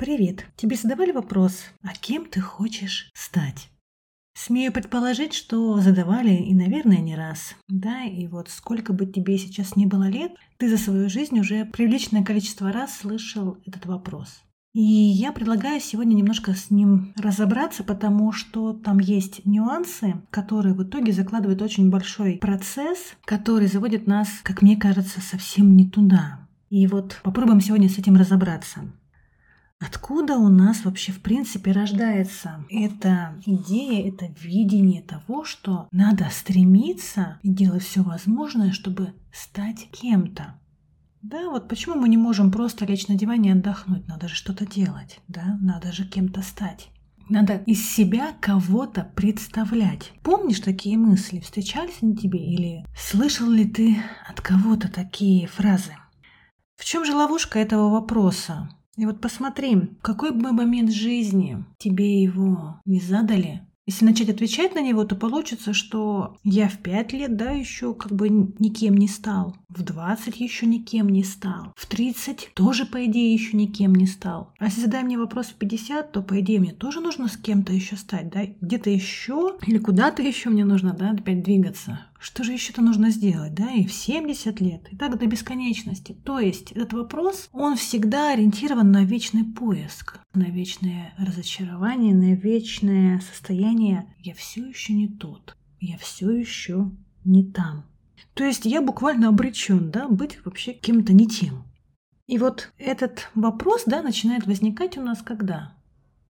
Привет! Тебе задавали вопрос, а кем ты хочешь стать? Смею предположить, что задавали и, наверное, не раз. Да, и вот сколько бы тебе сейчас ни было лет, ты за свою жизнь уже приличное количество раз слышал этот вопрос. И я предлагаю сегодня немножко с ним разобраться, потому что там есть нюансы, которые в итоге закладывают очень большой процесс, который заводит нас, как мне кажется, совсем не туда. И вот попробуем сегодня с этим разобраться. Откуда у нас вообще в принципе рождается эта идея, это видение того, что надо стремиться и делать все возможное, чтобы стать кем-то? Да, вот почему мы не можем просто лечь на диване и отдохнуть? Надо же что-то делать, да, надо же кем-то стать. Надо из себя кого-то представлять. Помнишь такие мысли? Встречались они тебе? Или слышал ли ты от кого-то такие фразы? В чем же ловушка этого вопроса? И вот посмотри, какой бы момент жизни тебе его не задали, если начать отвечать на него, то получится, что я в 5 лет, да, еще как бы никем не стал. В 20 еще никем не стал. В 30 тоже, по идее, еще никем не стал. А если задай мне вопрос в 50, то, по идее, мне тоже нужно с кем-то еще стать, да? Где-то еще или куда-то еще мне нужно, да, опять двигаться. Что же еще-то нужно сделать, да, и в 70 лет, и так до бесконечности. То есть этот вопрос, он всегда ориентирован на вечный поиск, на вечное разочарование, на вечное состояние «я все еще не тот, я все еще не там». То есть я буквально обречен, да, быть вообще кем-то не тем. И вот этот вопрос, да, начинает возникать у нас когда?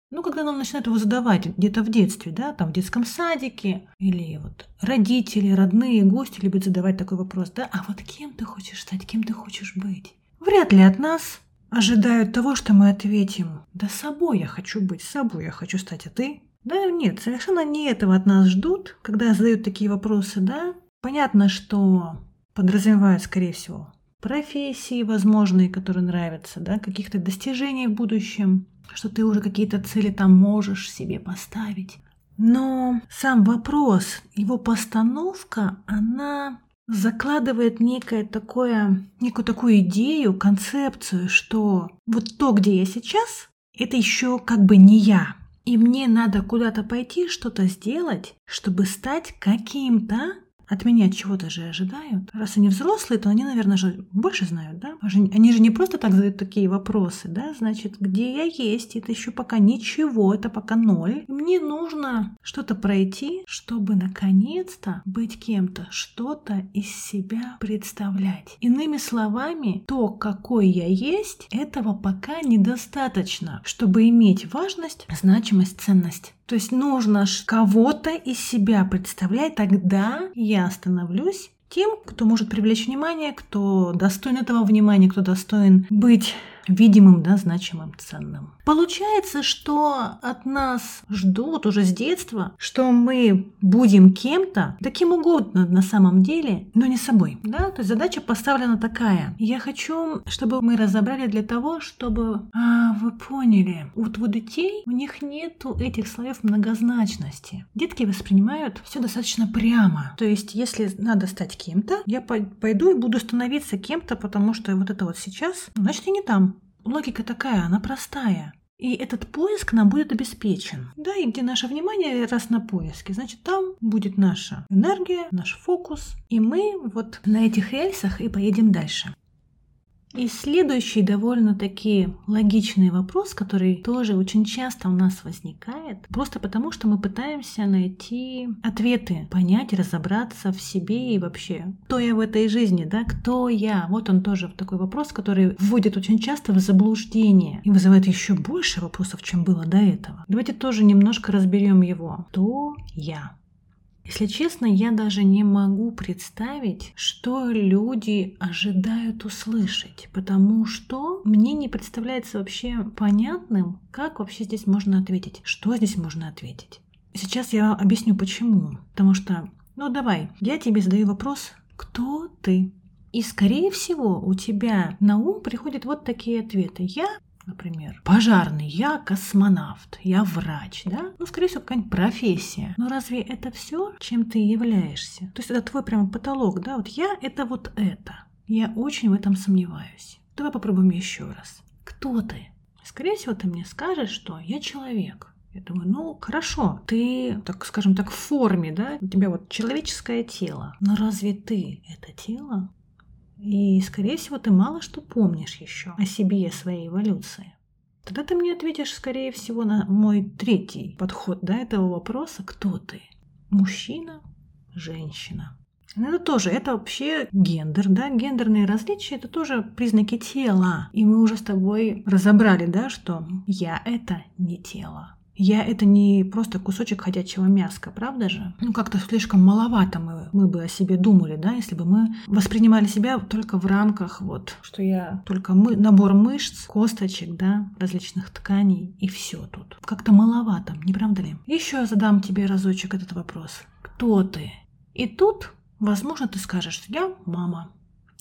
Ну, когда нам начинают его задавать где-то в детстве, да, там в детском садике, или вот родители, родные, гости любят задавать такой вопрос, да, а вот кем ты хочешь стать, кем ты хочешь быть? Вряд ли от нас ожидают того, что мы ответим, да собой я хочу быть, собой я хочу стать, а ты? Да нет, совершенно не этого от нас ждут, когда задают такие вопросы, да. Понятно, что подразумевают, скорее всего, профессии возможные, которые нравятся, да, каких-то достижений в будущем, что ты уже какие-то цели там можешь себе поставить. Но сам вопрос, его постановка, она закладывает некое такое, некую такую идею, концепцию, что вот то, где я сейчас, это еще как бы не я. И мне надо куда-то пойти, что-то сделать, чтобы стать каким-то, от меня чего-то же ожидают. Раз они взрослые, то они, наверное, же больше знают, да? Они же не просто так задают такие вопросы, да? Значит, где я есть, это еще пока ничего, это пока ноль. Мне нужно что-то пройти, чтобы наконец-то быть кем-то, что-то из себя представлять. Иными словами, то, какой я есть, этого пока недостаточно, чтобы иметь важность, значимость, ценность. То есть нужно кого-то из себя представлять, тогда я становлюсь тем, кто может привлечь внимание, кто достоин этого внимания, кто достоин быть видимым, да, значимым, ценным. Получается, что от нас ждут уже с детства, что мы будем кем-то, таким угодно на самом деле, но не собой. Да? То есть задача поставлена такая. Я хочу, чтобы мы разобрали для того, чтобы а, вы поняли, вот у детей у них нету этих слоев многозначности. Детки воспринимают все достаточно прямо. То есть, если надо стать кем-то, я пойду и буду становиться кем-то, потому что вот это вот сейчас, значит, я не там логика такая, она простая. И этот поиск нам будет обеспечен. Да, и где наше внимание раз на поиске, значит, там будет наша энергия, наш фокус. И мы вот на этих рельсах и поедем дальше. И следующий довольно-таки логичный вопрос, который тоже очень часто у нас возникает, просто потому что мы пытаемся найти ответы, понять, разобраться в себе и вообще, кто я в этой жизни, да, кто я. Вот он тоже такой вопрос, который вводит очень часто в заблуждение и вызывает еще больше вопросов, чем было до этого. Давайте тоже немножко разберем его. Кто я? Если честно, я даже не могу представить, что люди ожидают услышать, потому что мне не представляется вообще понятным, как вообще здесь можно ответить, что здесь можно ответить. Сейчас я объясню почему. Потому что, ну давай, я тебе задаю вопрос, кто ты? И, скорее всего, у тебя на ум приходят вот такие ответы. Я например, пожарный, я космонавт, я врач, да? Ну, скорее всего, какая-нибудь профессия. Но разве это все, чем ты являешься? То есть это твой прямо потолок, да? Вот я это вот это. Я очень в этом сомневаюсь. Давай попробуем еще раз. Кто ты? Скорее всего, ты мне скажешь, что я человек. Я думаю, ну хорошо, ты, так скажем так, в форме, да, у тебя вот человеческое тело. Но разве ты это тело? И, скорее всего, ты мало что помнишь еще о себе своей эволюции. Тогда ты мне ответишь, скорее всего, на мой третий подход до этого вопроса, кто ты? Мужчина, женщина. Ну, это тоже, это вообще гендер, да, гендерные различия, это тоже признаки тела. И мы уже с тобой разобрали, да, что я это не тело. Я это не просто кусочек ходячего мяска, правда же? Ну, как-то слишком маловато мы, мы бы о себе думали, да, если бы мы воспринимали себя только в рамках вот, что я только мы, набор мышц, косточек, да, различных тканей и все тут. Как-то маловато, не правда ли? Еще задам тебе разочек этот вопрос. Кто ты? И тут, возможно, ты скажешь, я мама,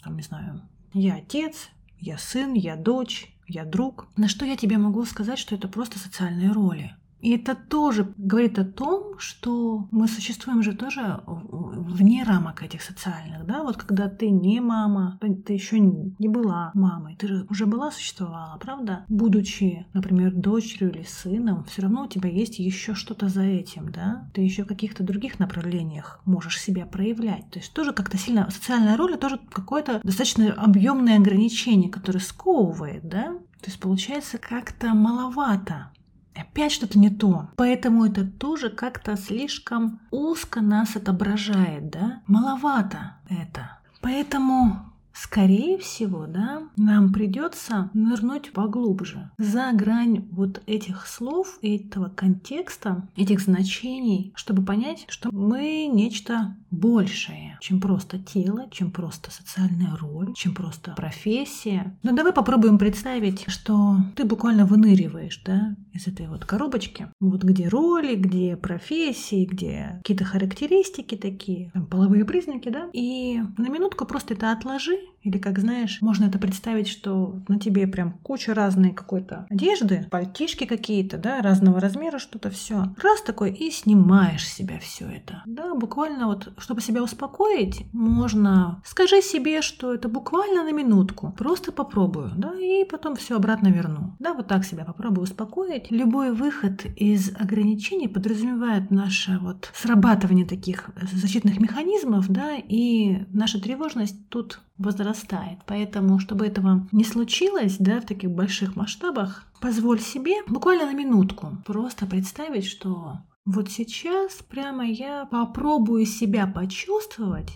там, не знаю, я отец, я сын, я дочь, я друг. На что я тебе могу сказать, что это просто социальные роли. И это тоже говорит о том, что мы существуем же тоже вне рамок этих социальных, да, вот когда ты не мама, ты еще не была мамой, ты же уже была, существовала, правда? Будучи, например, дочерью или сыном, все равно у тебя есть еще что-то за этим, да, ты еще в каких-то других направлениях можешь себя проявлять, то есть тоже как-то сильно, социальная роль тоже какое-то достаточно объемное ограничение, которое сковывает, да, то есть получается как-то маловато опять что-то не то. Поэтому это тоже как-то слишком узко нас отображает, да? Маловато это. Поэтому скорее всего, да, нам придется нырнуть поглубже. За грань вот этих слов, этого контекста, этих значений, чтобы понять, что мы нечто большее, чем просто тело, чем просто социальная роль, чем просто профессия. Но давай попробуем представить, что ты буквально выныриваешь, да, из этой вот коробочки, вот где роли, где профессии, где какие-то характеристики такие, там, половые признаки, да, и на минутку просто это отложи Bye. Или, как знаешь, можно это представить, что на тебе прям куча разной какой-то одежды, пальтишки какие-то, да, разного размера что-то все. Раз такой и снимаешь себя все это. Да, буквально вот, чтобы себя успокоить, можно скажи себе, что это буквально на минутку. Просто попробую, да, и потом все обратно верну. Да, вот так себя попробую успокоить. Любой выход из ограничений подразумевает наше вот срабатывание таких защитных механизмов, да, и наша тревожность тут возрастает. Поэтому, чтобы этого не случилось, да, в таких больших масштабах, позволь себе буквально на минутку просто представить, что вот сейчас прямо я попробую себя почувствовать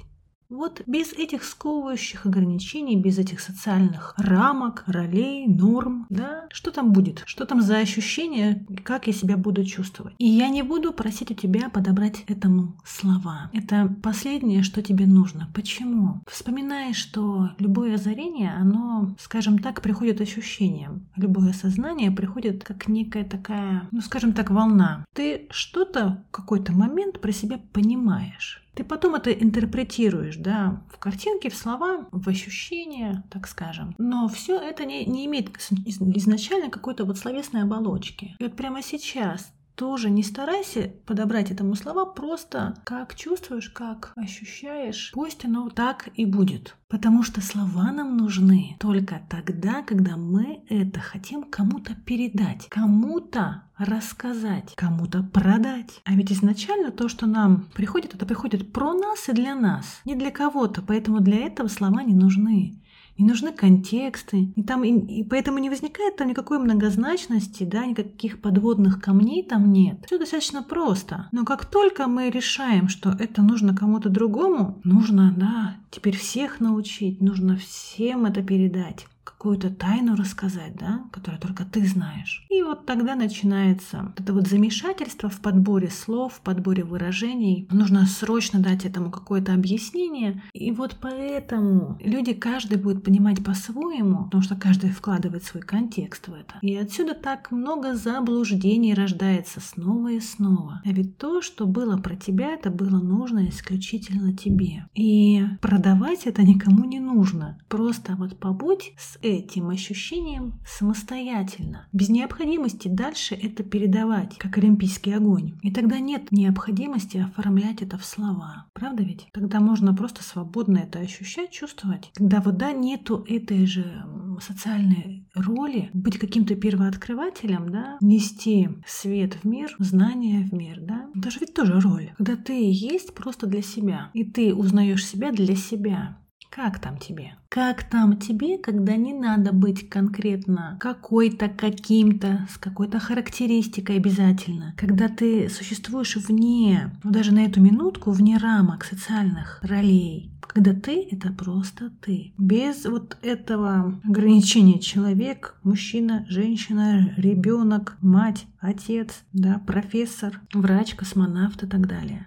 вот без этих сковывающих ограничений, без этих социальных рамок, ролей, норм, да, что там будет? Что там за ощущение, как я себя буду чувствовать? И я не буду просить у тебя подобрать этому слова. Это последнее, что тебе нужно. Почему? Вспоминай, что любое озарение, оно, скажем так, приходит ощущением. Любое сознание приходит как некая такая, ну, скажем так, волна. Ты что-то какой-то момент про себя понимаешь. Ты потом это интерпретируешь, да, в картинке, в слова, в ощущения, так скажем. Но все это не, не имеет изначально какой-то вот словесной оболочки. И вот прямо сейчас тоже не старайся подобрать этому слова, просто как чувствуешь, как ощущаешь, пусть оно так и будет. Потому что слова нам нужны только тогда, когда мы это хотим кому-то передать, кому-то рассказать, кому-то продать. А ведь изначально то, что нам приходит, это приходит про нас и для нас, не для кого-то, поэтому для этого слова не нужны не нужны контексты, и там и, и поэтому не возникает там никакой многозначности, да, никаких подводных камней там нет. Все достаточно просто. Но как только мы решаем, что это нужно кому-то другому, нужно, да, теперь всех научить, нужно всем это передать какую-то тайну рассказать, да, которую только ты знаешь. И вот тогда начинается это вот замешательство в подборе слов, в подборе выражений. Нужно срочно дать этому какое-то объяснение. И вот поэтому люди каждый будет понимать по-своему, потому что каждый вкладывает свой контекст в это. И отсюда так много заблуждений рождается снова и снова. А ведь то, что было про тебя, это было нужно исключительно тебе. И продавать это никому не нужно. Просто вот побудь с этим ощущением самостоятельно, без необходимости дальше это передавать, как олимпийский огонь. И тогда нет необходимости оформлять это в слова. Правда ведь? Тогда можно просто свободно это ощущать, чувствовать. Когда вот да, нету этой же социальной роли быть каким-то первооткрывателем, да, нести свет в мир, знания в мир, да. Это же ведь тоже роль. Когда ты есть просто для себя, и ты узнаешь себя для себя. Как там тебе? Как там тебе, когда не надо быть конкретно какой-то, каким-то, с какой-то характеристикой обязательно? Когда ты существуешь вне, ну даже на эту минутку, вне рамок социальных ролей, когда ты — это просто ты. Без вот этого ограничения человек, мужчина, женщина, ребенок, мать, отец, да, профессор, врач, космонавт и так далее.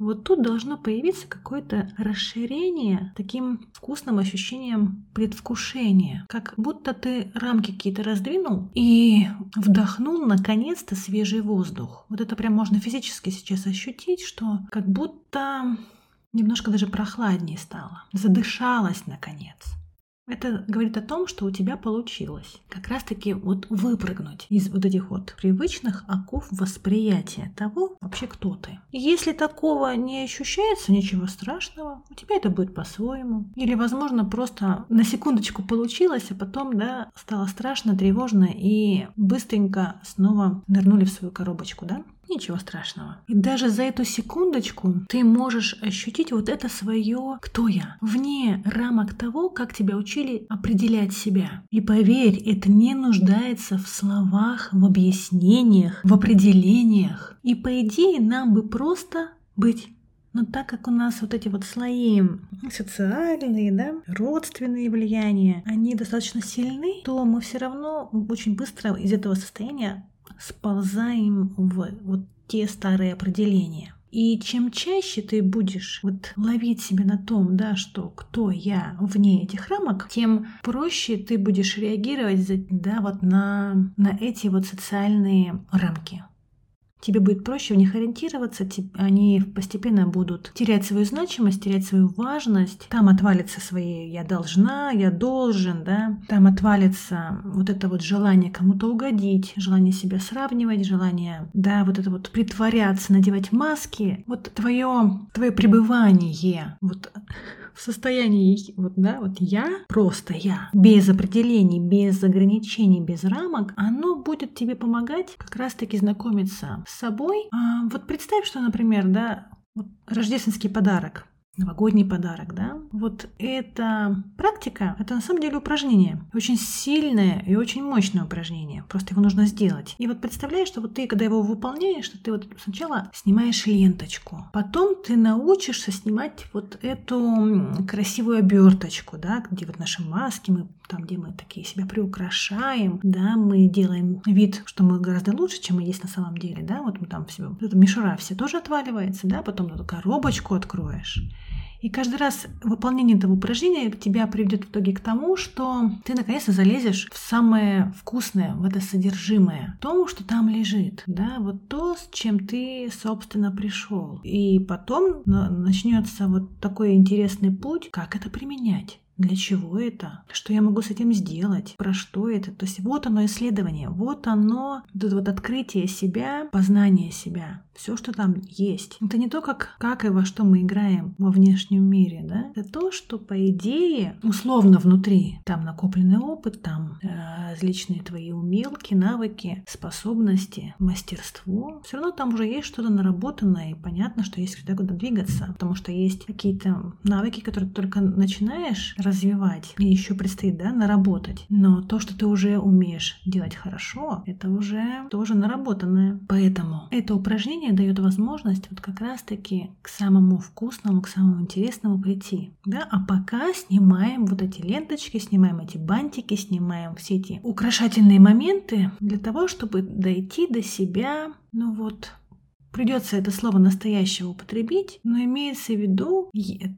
Вот тут должно появиться какое-то расширение таким вкусным ощущением предвкушения. Как будто ты рамки какие-то раздвинул и вдохнул наконец-то свежий воздух. Вот это прям можно физически сейчас ощутить, что как будто немножко даже прохладнее стало. Задышалась наконец. Это говорит о том, что у тебя получилось как раз-таки вот выпрыгнуть из вот этих вот привычных оков восприятия того, вообще кто ты. Если такого не ощущается, ничего страшного, у тебя это будет по-своему. Или, возможно, просто на секундочку получилось, а потом, да, стало страшно, тревожно и быстренько снова нырнули в свою коробочку, да? Ничего страшного. И даже за эту секундочку ты можешь ощутить вот это свое «кто я?» вне рамок того, как тебя учили определять себя. И поверь, это не нуждается в словах, в объяснениях, в определениях. И по идее нам бы просто быть но так как у нас вот эти вот слои социальные, да, родственные влияния, они достаточно сильны, то мы все равно очень быстро из этого состояния сползаем в вот те старые определения. И чем чаще ты будешь вот ловить себя на том, да, что кто я вне этих рамок, тем проще ты будешь реагировать, да, вот на, на эти вот социальные рамки тебе будет проще в них ориентироваться, они постепенно будут терять свою значимость, терять свою важность. Там отвалится свои «я должна», «я должен», да, там отвалится вот это вот желание кому-то угодить, желание себя сравнивать, желание, да, вот это вот притворяться, надевать маски. Вот твое, твое пребывание, вот в состоянии, вот, да, вот я, просто я, без определений, без ограничений, без рамок, оно будет тебе помогать как раз-таки знакомиться с собой. А, вот представь, что, например, да, вот рождественский подарок новогодний подарок, да? Вот эта практика, это на самом деле упражнение. Очень сильное и очень мощное упражнение. Просто его нужно сделать. И вот представляешь, что вот ты, когда его выполняешь, что ты вот сначала снимаешь ленточку, потом ты научишься снимать вот эту красивую оберточку, да, где вот наши маски, мы там, где мы такие себя приукрашаем, да, мы делаем вид, что мы гораздо лучше, чем мы есть на самом деле, да, вот мы там все, эта мишура все тоже отваливается, да, потом эту коробочку откроешь. И каждый раз выполнение этого упражнения тебя приведет в итоге к тому, что ты наконец-то залезешь в самое вкусное, в это содержимое, то, что там лежит, да, вот то, с чем ты, собственно, пришел. И потом начнется вот такой интересный путь, как это применять. Для чего это? Что я могу с этим сделать? Про что это? То есть вот оно исследование, вот оно, вот вот открытие себя, познание себя, все, что там есть. Это не то, как, как и во что мы играем во внешнем мире, да? Это то, что по идее условно внутри. Там накопленный опыт, там э, различные твои умелки, навыки, способности, мастерство. Все равно там уже есть что-то наработанное, и понятно, что есть куда куда двигаться, потому что есть какие-то навыки, которые только начинаешь развивать, и еще предстоит, да, наработать. Но то, что ты уже умеешь делать хорошо, это уже тоже наработанное. Поэтому это упражнение дает возможность вот как раз-таки к самому вкусному, к самому интересному прийти. Да? А пока снимаем вот эти ленточки, снимаем эти бантики, снимаем все эти украшательные моменты для того, чтобы дойти до себя, ну вот, Придется это слово настоящего употребить, но имеется в виду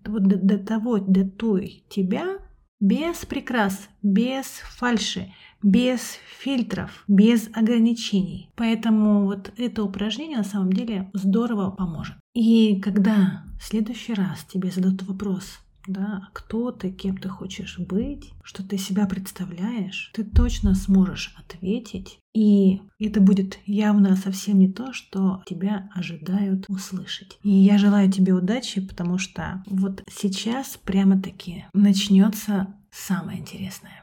вот до, до того, до той тебя без прикрас, без фальши, без фильтров, без ограничений. Поэтому вот это упражнение на самом деле здорово поможет. И когда в следующий раз тебе зададут вопрос, да, кто ты, кем ты хочешь быть, что ты себя представляешь, ты точно сможешь ответить. И это будет явно совсем не то, что тебя ожидают услышать. И я желаю тебе удачи, потому что вот сейчас прямо-таки начнется самое интересное.